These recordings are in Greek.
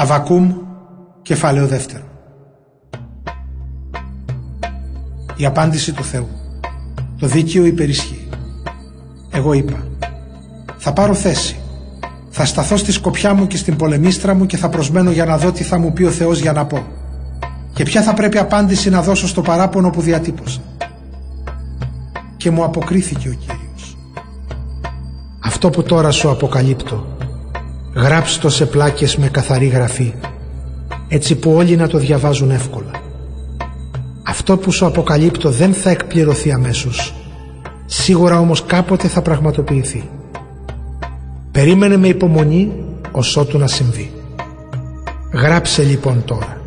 Αβακούμ, κεφάλαιο δεύτερο. Η απάντηση του Θεού. Το δίκαιο υπερισχύει. Εγώ είπα, θα πάρω θέση. Θα σταθώ στη σκοπιά μου και στην πολεμίστρα μου και θα προσμένω για να δω τι θα μου πει ο Θεός για να πω. Και ποια θα πρέπει απάντηση να δώσω στο παράπονο που διατύπωσα. Και μου αποκρίθηκε ο Κύριος. Αυτό που τώρα σου αποκαλύπτω γράψτο σε πλάκες με καθαρή γραφή, έτσι που όλοι να το διαβάζουν εύκολα. Αυτό που σου αποκαλύπτω δεν θα εκπληρωθεί αμέσως, σίγουρα όμως κάποτε θα πραγματοποιηθεί. Περίμενε με υπομονή ως ότου να συμβεί. Γράψε λοιπόν τώρα.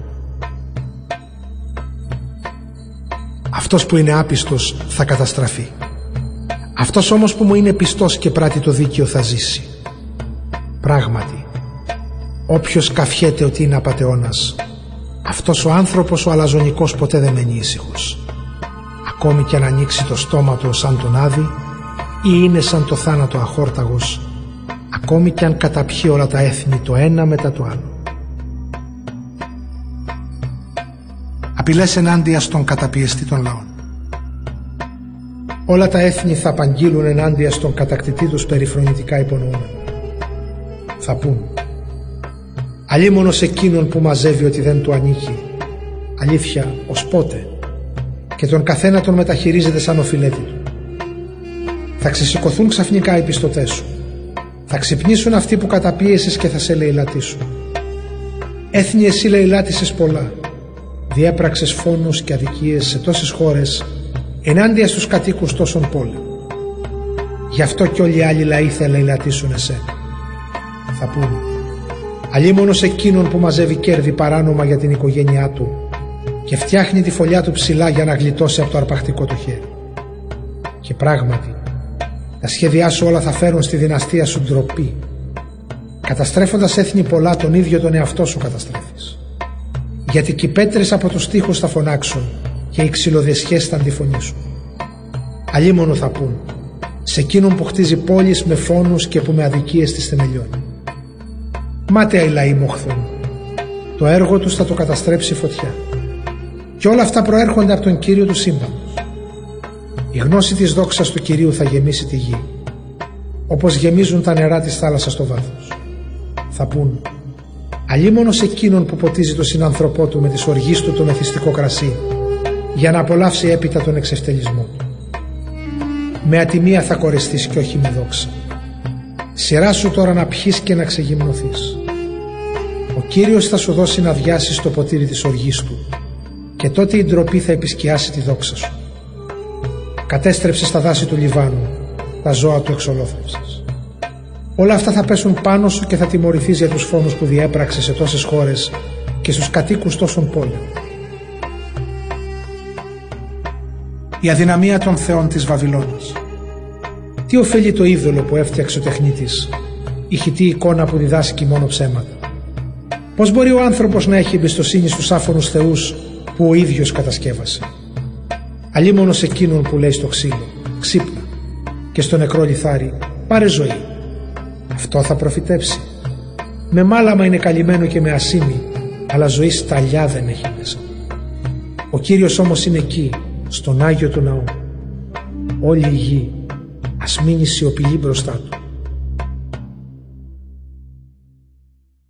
Αυτός που είναι άπιστος θα καταστραφεί. Αυτός όμως που μου είναι πιστός και πράττει το δίκαιο θα ζήσει. Πράγματι, όποιος καφιέται ότι είναι απατεώνας, αυτός ο άνθρωπος ο αλαζονικός ποτέ δεν μένει ήσυχος. Ακόμη και αν ανοίξει το στόμα του σαν τον άδει ή είναι σαν το θάνατο αχόρταγος, ακόμη και αν καταπιεί όλα τα έθνη το ένα μετά το άλλο. Απειλές ενάντια στον καταπιεστή των λαών. Όλα τα έθνη θα απαγγείλουν ενάντια στον κατακτητή τους περιφρονητικά υπονοούμενο θα πούν. Αλίμονος εκείνον που μαζεύει ότι δεν του ανήκει. Αλήθεια ως πότε. Και τον καθένα τον μεταχειρίζεται σαν οφειλέτη του. Θα ξεσηκωθούν ξαφνικά οι πιστωτές σου. Θα ξυπνήσουν αυτοί που καταπίεσες και θα σε λαιλατήσουν. Έθνη εσύ λαιλάτησες πολλά. Διέπραξες φόνους και αδικίες σε τόσες χώρες Ενάντια στους κατοίκους τόσων πόλεων. Γι' αυτό και όλοι οι άλλοι λαοί θα λαιλατήσουν εσένα θα πούν Αλίμονος εκείνον που μαζεύει κέρδη παράνομα για την οικογένειά του και φτιάχνει τη φωλιά του ψηλά για να γλιτώσει από το αρπακτικό του χέρι. Και πράγματι, τα σχέδιά σου όλα θα φέρουν στη δυναστεία σου ντροπή. Καταστρέφοντας έθνη πολλά, τον ίδιο τον εαυτό σου καταστρέφεις. Γιατί και οι πέτρες από τους τοίχους θα φωνάξουν και οι ξυλοδεσιές θα αντιφωνήσουν. Αλίμονο θα πούν, σε εκείνον που χτίζει πόλεις με φόνους και που με αδικίες τις θεμελιώνει. Μάταια οι λαοί μοχθούν. Το έργο τους θα το καταστρέψει φωτιά. Και όλα αυτά προέρχονται από τον Κύριο του σύμπαντος. Η γνώση της δόξας του Κυρίου θα γεμίσει τη γη. Όπως γεμίζουν τα νερά της θάλασσας στο βάθος. Θα πούν Αλίμονος εκείνον που ποτίζει το συνάνθρωπό του με τις οργής του το μεθυστικό κρασί για να απολαύσει έπειτα τον εξευτελισμό του. Με ατιμία θα κορεστείς και όχι με δόξα. Σειρά σου τώρα να πιείς και να ξεγυμνοθείς. Ο Κύριος θα σου δώσει να διάσεις το ποτήρι της οργής Του και τότε η ντροπή θα επισκιάσει τη δόξα σου. Κατέστρεψες στα δάση του Λιβάνου, τα ζώα του εξολόθρευσες. Όλα αυτά θα πέσουν πάνω σου και θα τιμωρηθείς για τους φόνους που διέπραξες σε τόσες χώρες και στους κατοίκους τόσων πόλεων. Η αδυναμία των θεών της Βαβυλώνης Τι ωφέλει το είδωλο που έφτιαξε ο τεχνίτης, η χιτή εικόνα που διδάσκει μόνο ψέματα. Πώς μπορεί ο άνθρωπος να έχει εμπιστοσύνη στους άφωνους θεούς που ο ίδιος κατασκεύασε; Αλλήμωνος εκείνον που λέει στο ξύλο «Ξύπνα» και στο νεκρό λιθάρι «Πάρε ζωή». Αυτό θα προφητέψει. Με μάλαμα είναι καλυμμένο και με ασήμι, αλλά ζωή σταλιά δεν έχει μέσα. Ο Κύριος όμως είναι εκεί, στον Άγιο του Ναού. Όλη η γη ας μείνει σιωπηλή μπροστά του.